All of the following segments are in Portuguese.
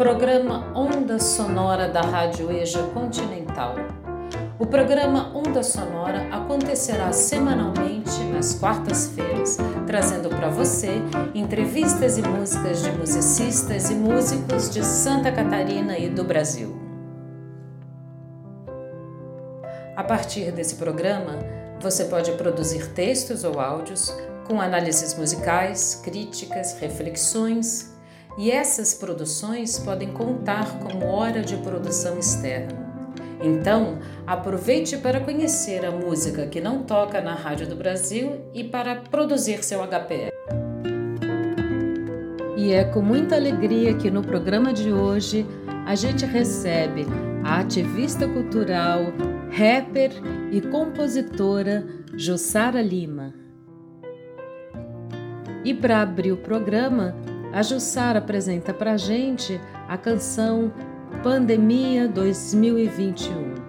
Programa Onda Sonora da Rádio EJA Continental. O programa Onda Sonora acontecerá semanalmente nas quartas-feiras, trazendo para você entrevistas e músicas de musicistas e músicos de Santa Catarina e do Brasil. A partir desse programa, você pode produzir textos ou áudios com análises musicais, críticas, reflexões, e essas produções podem contar como hora de produção externa. Então, aproveite para conhecer a música que não toca na Rádio do Brasil e para produzir seu HPR. E é com muita alegria que no programa de hoje a gente recebe a ativista cultural, rapper e compositora Jussara Lima. E para abrir o programa, a Jussara apresenta para gente a canção Pandemia 2021.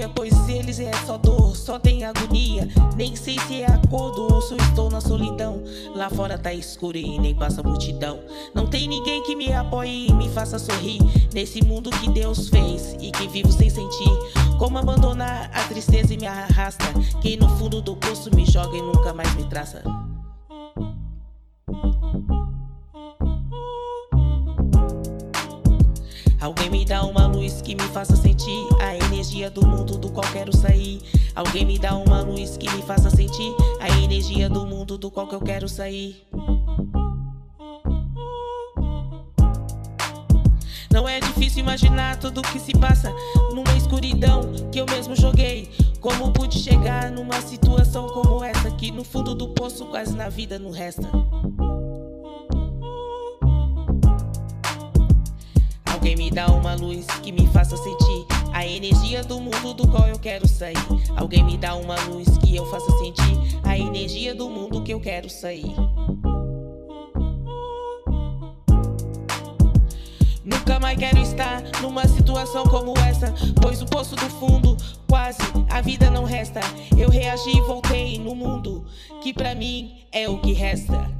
Dia pois eles é só dor, só tem agonia. Nem sei se é acordo ou se estou na solidão. Lá fora tá escuro e nem passa multidão. Não tem ninguém que me apoie e me faça sorrir. Nesse mundo que Deus fez e que vivo sem sentir. Como abandonar a tristeza e me arrasta. Quem no fundo do poço me joga e nunca mais me traça. Alguém me dá uma que me faça sentir a energia do mundo do qual quero sair. Alguém me dá uma luz que me faça sentir a energia do mundo do qual eu quero sair. Não é difícil imaginar tudo o que se passa numa escuridão que eu mesmo joguei. Como pude chegar numa situação como essa que no fundo do poço quase na vida não resta. Alguém me dá uma luz que me faça sentir a energia do mundo do qual eu quero sair. Alguém me dá uma luz que eu faça sentir a energia do mundo que eu quero sair. Nunca mais quero estar numa situação como essa, pois o poço do fundo quase a vida não resta. Eu reagi e voltei no mundo que para mim é o que resta.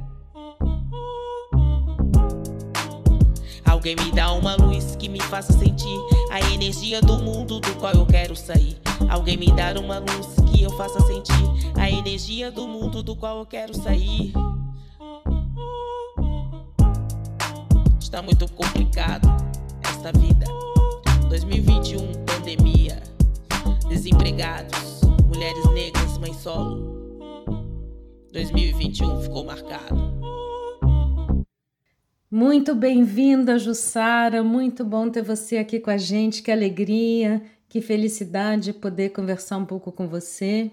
Alguém me dá uma luz que me faça sentir a energia do mundo do qual eu quero sair. Alguém me dá uma luz que eu faça sentir a energia do mundo do qual eu quero sair. Está muito complicado esta vida. 2021, pandemia, desempregados, mulheres negras, mãe solo. 2021 ficou marcado. Muito bem-vinda, Jussara. Muito bom ter você aqui com a gente. Que alegria, que felicidade poder conversar um pouco com você.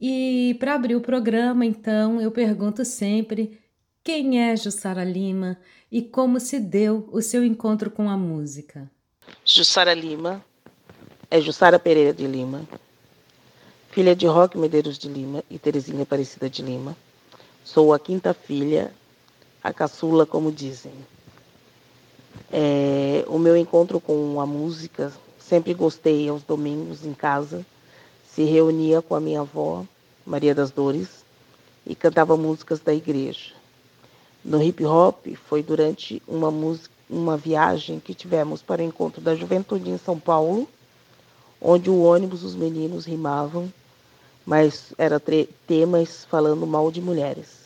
E para abrir o programa, então, eu pergunto sempre: quem é Jussara Lima e como se deu o seu encontro com a música? Jussara Lima é Jussara Pereira de Lima, filha de Roque Medeiros de Lima e Terezinha Aparecida de Lima. Sou a quinta filha a caçula, como dizem. É, o meu encontro com a música, sempre gostei aos domingos em casa, se reunia com a minha avó, Maria das Dores, e cantava músicas da igreja. No hip hop foi durante uma, música, uma viagem que tivemos para o encontro da juventude em São Paulo, onde o ônibus os meninos rimavam, mas era temas falando mal de mulheres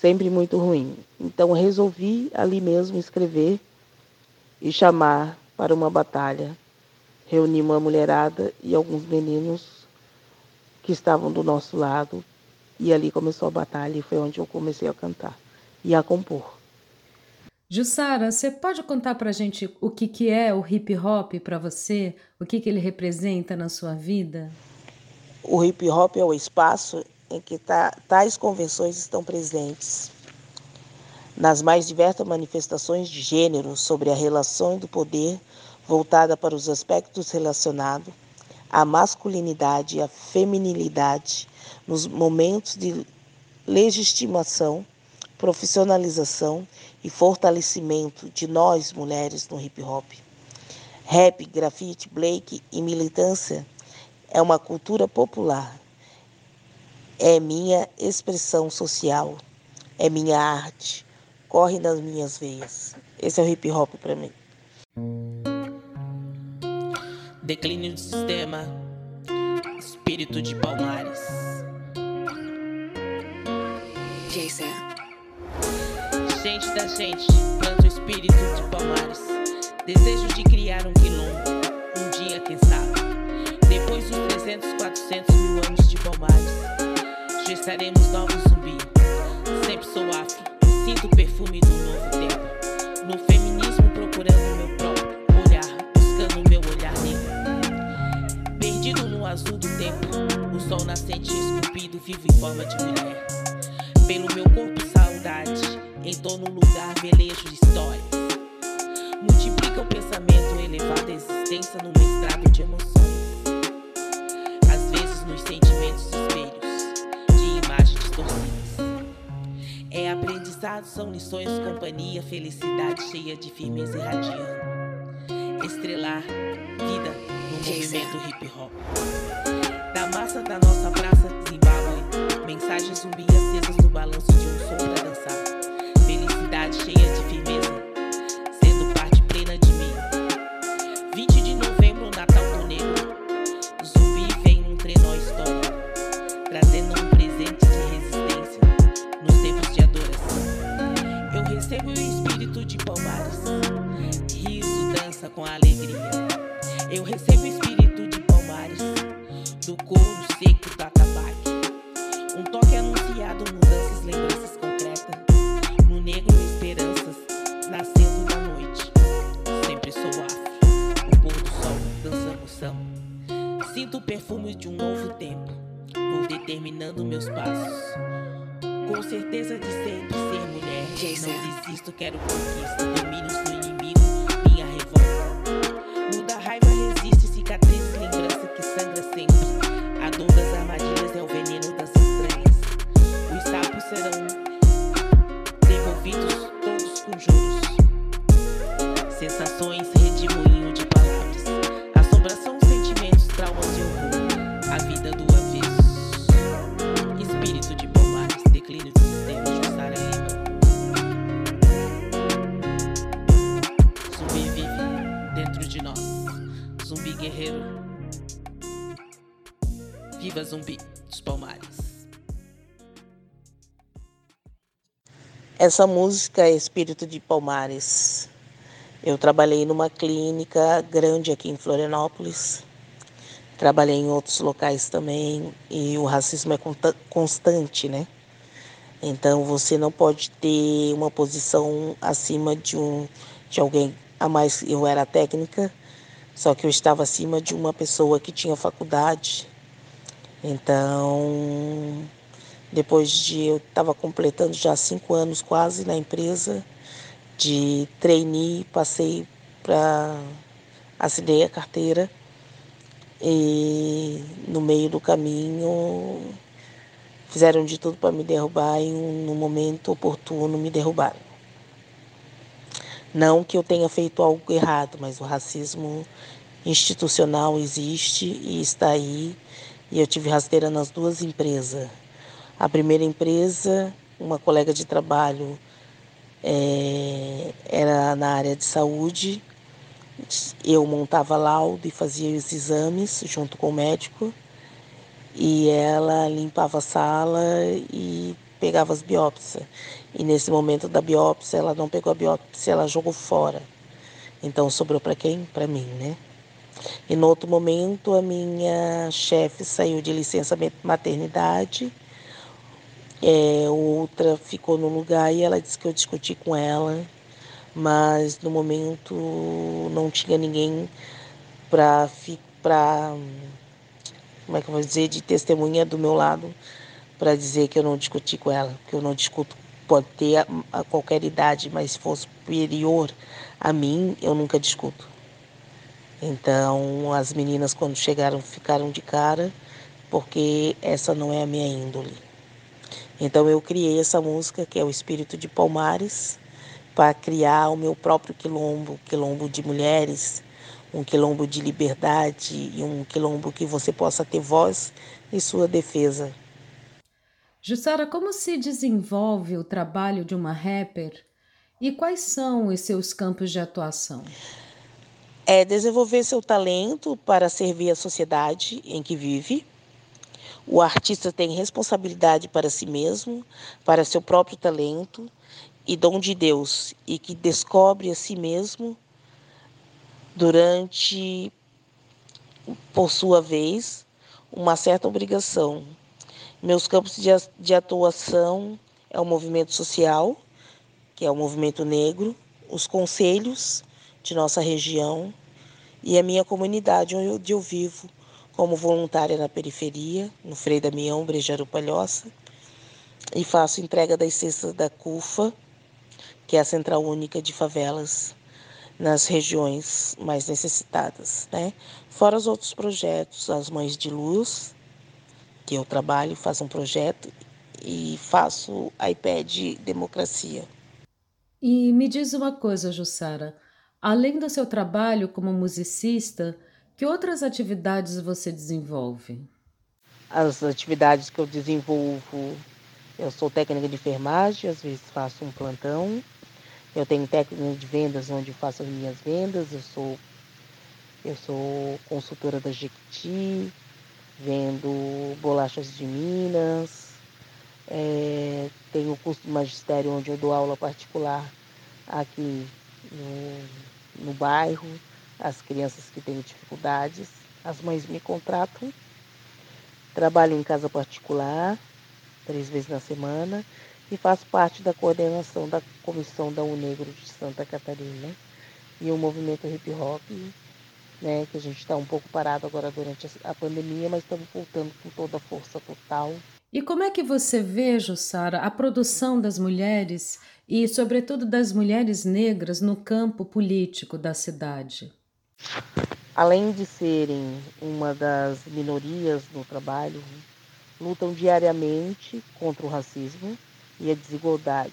sempre muito ruim. Então resolvi ali mesmo escrever e chamar para uma batalha. Reuni uma mulherada e alguns meninos que estavam do nosso lado e ali começou a batalha e foi onde eu comecei a cantar e a compor. Jussara, você pode contar para a gente o que, que é o hip hop para você? O que, que ele representa na sua vida? O hip hop é o espaço em que tais convenções estão presentes nas mais diversas manifestações de gênero sobre a relação do poder voltada para os aspectos relacionados à masculinidade e à feminilidade nos momentos de legitimação, profissionalização e fortalecimento de nós mulheres no hip hop. Rap, grafite, Blake e militância é uma cultura popular. É minha expressão social, é minha arte, corre nas minhas veias. Esse é o hip hop para mim. Declínio do sistema, espírito de Palmares. Gente da gente, planta o espírito de Palmares. Desejo de criar um quilombo, um dia, quem sabe. Depois dos 300, 400 mil anos de Palmares, gestaremos novos zumbi. Sempre sou afro, sinto o perfume do novo tempo. No feminismo, procurando meu próprio olhar, buscando meu olhar negro. Perdido no azul do tempo, o sol nascente esculpido, vivo em forma de mulher. Pelo meu corpo, saudade, entorno lugar, velejo de história multiplica o pensamento elevado a existência no mestrado de emoções. Às vezes nos sentimentos É aprendizado, são lições, companhia, felicidade cheia de firmeza irradiando. Estrelar, vida no movimento hip hop. Da massa da nossa praça Zimbábue, mensagens zumbi acesas no balanço de um som pra dançar. Felicidade cheia de firmeza samba. Sinto o perfume de um novo tempo. Vou determinando meus passos. Com certeza de sempre ser mulher. Não desisto, quero conquista, domínios do inimigo. Essa música é Espírito de Palmares. Eu trabalhei numa clínica grande aqui em Florianópolis. Trabalhei em outros locais também e o racismo é constante, né? Então você não pode ter uma posição acima de um de alguém a mais. Eu era técnica, só que eu estava acima de uma pessoa que tinha faculdade. Então depois de eu estava completando já cinco anos quase na empresa de trainee, passei para assinei a carteira e no meio do caminho fizeram de tudo para me derrubar e no momento oportuno me derrubaram. Não que eu tenha feito algo errado, mas o racismo institucional existe e está aí. E eu tive rasteira nas duas empresas. A primeira empresa, uma colega de trabalho é, era na área de saúde. Eu montava laudo e fazia os exames junto com o médico. E ela limpava a sala e pegava as biópsias. E nesse momento da biópsia, ela não pegou a biópsia, ela jogou fora. Então sobrou para quem? Para mim, né? E no outro momento, a minha chefe saiu de licença maternidade é, outra ficou no lugar e ela disse que eu discuti com ela, mas no momento não tinha ninguém para para como é que eu vou dizer de testemunha do meu lado para dizer que eu não discuti com ela, que eu não discuto pode ter a, a qualquer idade, mas se for superior a mim, eu nunca discuto. Então, as meninas, quando chegaram, ficaram de cara, porque essa não é a minha índole. Então, eu criei essa música, que é o Espírito de Palmares, para criar o meu próprio quilombo, quilombo de mulheres, um quilombo de liberdade e um quilombo que você possa ter voz em sua defesa. Jussara, como se desenvolve o trabalho de uma rapper e quais são os seus campos de atuação? É desenvolver seu talento para servir a sociedade em que vive. O artista tem responsabilidade para si mesmo, para seu próprio talento e dom de Deus, e que descobre a si mesmo durante, por sua vez, uma certa obrigação. Meus campos de, atuação é o movimento social, que é o movimento negro, os conselhos de nossa região e a minha comunidade onde eu vivo como voluntária na periferia, no Frei Damião, Brejaru Palhoça, e faço entrega das cestas da CUFA, que é a Central Única de Favelas nas regiões mais necessitadas, né? Fora os outros projetos, as Mães de Luz, que eu trabalho, faço um projeto e faço iPad Democracia. E me diz uma coisa, Jussara, além do seu trabalho como musicista, que outras atividades você desenvolve? As atividades que eu desenvolvo, eu sou técnica de enfermagem, às vezes faço um plantão, eu tenho técnica de vendas onde faço as minhas vendas. Eu sou, eu sou consultora da Jequiti, vendo bolachas de Minas. É, tenho curso de magistério onde eu dou aula particular aqui no, no bairro, as crianças que têm dificuldades. As mães me contratam. Trabalho em casa particular, três vezes na semana e faço parte da coordenação da comissão da Unegro de Santa Catarina e o movimento hip hop, né, que a gente está um pouco parado agora durante a pandemia, mas estamos voltando com toda a força total. E como é que você vê, Jussara, a produção das mulheres e, sobretudo, das mulheres negras no campo político da cidade? Além de serem uma das minorias no trabalho, lutam diariamente contra o racismo, e a desigualdade.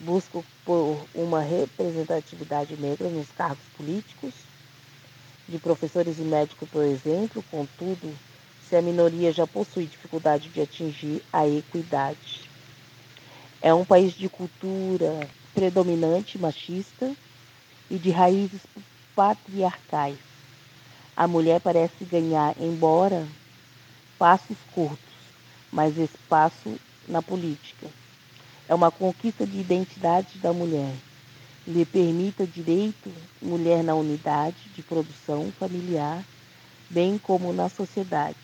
Busco por uma representatividade negra nos cargos políticos, de professores e médicos, por exemplo, contudo, se a minoria já possui dificuldade de atingir a equidade. É um país de cultura predominante machista e de raízes patriarcais. A mulher parece ganhar, embora passos curtos, mas espaço na política é uma conquista de identidade da mulher. Lhe permita direito mulher na unidade de produção familiar, bem como na sociedade.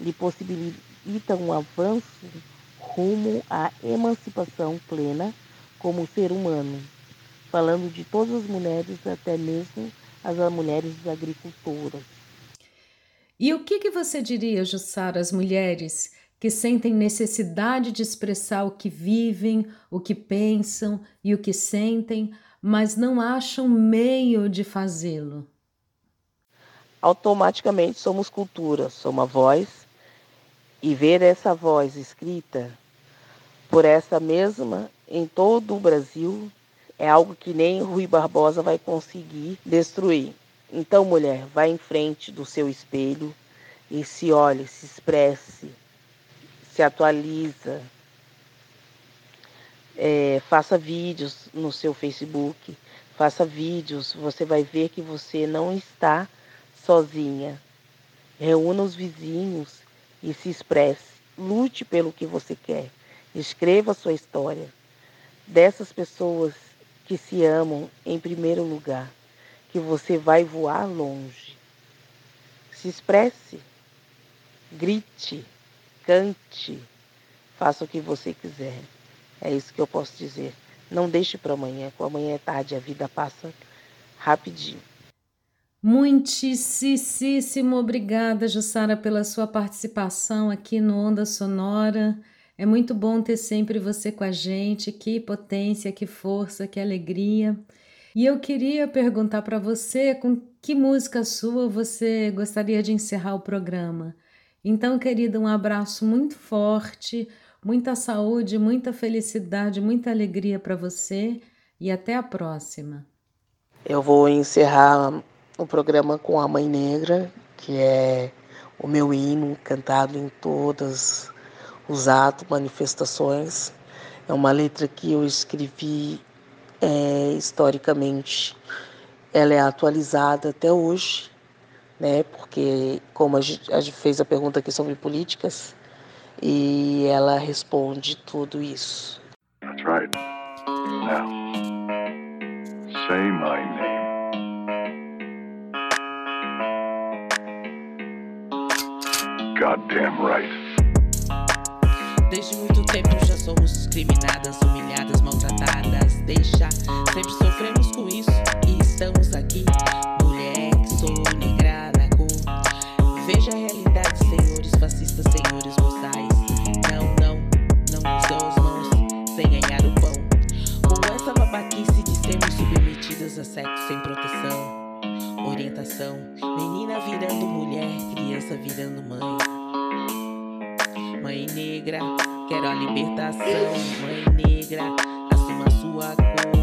Lhe possibilita um avanço rumo à emancipação plena como ser humano, falando de todas as mulheres, até mesmo as mulheres agricultoras. E o que, que você diria, Jussara, às mulheres que sentem necessidade de expressar o que vivem, o que pensam e o que sentem, mas não acham meio de fazê-lo. Automaticamente somos cultura, somos a voz, e ver essa voz escrita por essa mesma em todo o Brasil é algo que nem Rui Barbosa vai conseguir destruir. Então, mulher, vá em frente do seu espelho e se olhe, se expresse, se atualiza, é, faça vídeos no seu Facebook, faça vídeos, você vai ver que você não está sozinha. Reúna os vizinhos e se expresse. Lute pelo que você quer. Escreva a sua história. Dessas pessoas que se amam em primeiro lugar, que você vai voar longe. Se expresse. Grite cante, faça o que você quiser. É isso que eu posso dizer. Não deixe para amanhã, com amanhã é tarde, a vida passa rapidinho. Muitíssimo obrigada, Jussara, pela sua participação aqui no Onda Sonora. É muito bom ter sempre você com a gente. Que potência, que força, que alegria. E eu queria perguntar para você com que música sua você gostaria de encerrar o programa. Então, querida, um abraço muito forte, muita saúde, muita felicidade, muita alegria para você e até a próxima. Eu vou encerrar o programa com a Mãe Negra, que é o meu hino cantado em todos os atos, manifestações. É uma letra que eu escrevi é, historicamente ela é atualizada até hoje, né? Porque como a gente, a gente fez a pergunta aqui sobre políticas e ela responde tudo isso. That's right. Now, say my name. Goddamn right. Desde muito tempo já somos discriminadas, humilhadas, maltratadas. Deixa, sempre sofremos com isso e estamos aqui. Mulher sou negra na cor. Veja a realidade, senhores fascistas, senhores moçais. Não, não, não dão as mãos sem ganhar o pão. Com essa babaquice de sermos submetidas a sexo sem proteção, orientação. Menina virando mulher, criança virando mãe. Mãe negra, quero a libertação. Mãe negra, assuma sua cor.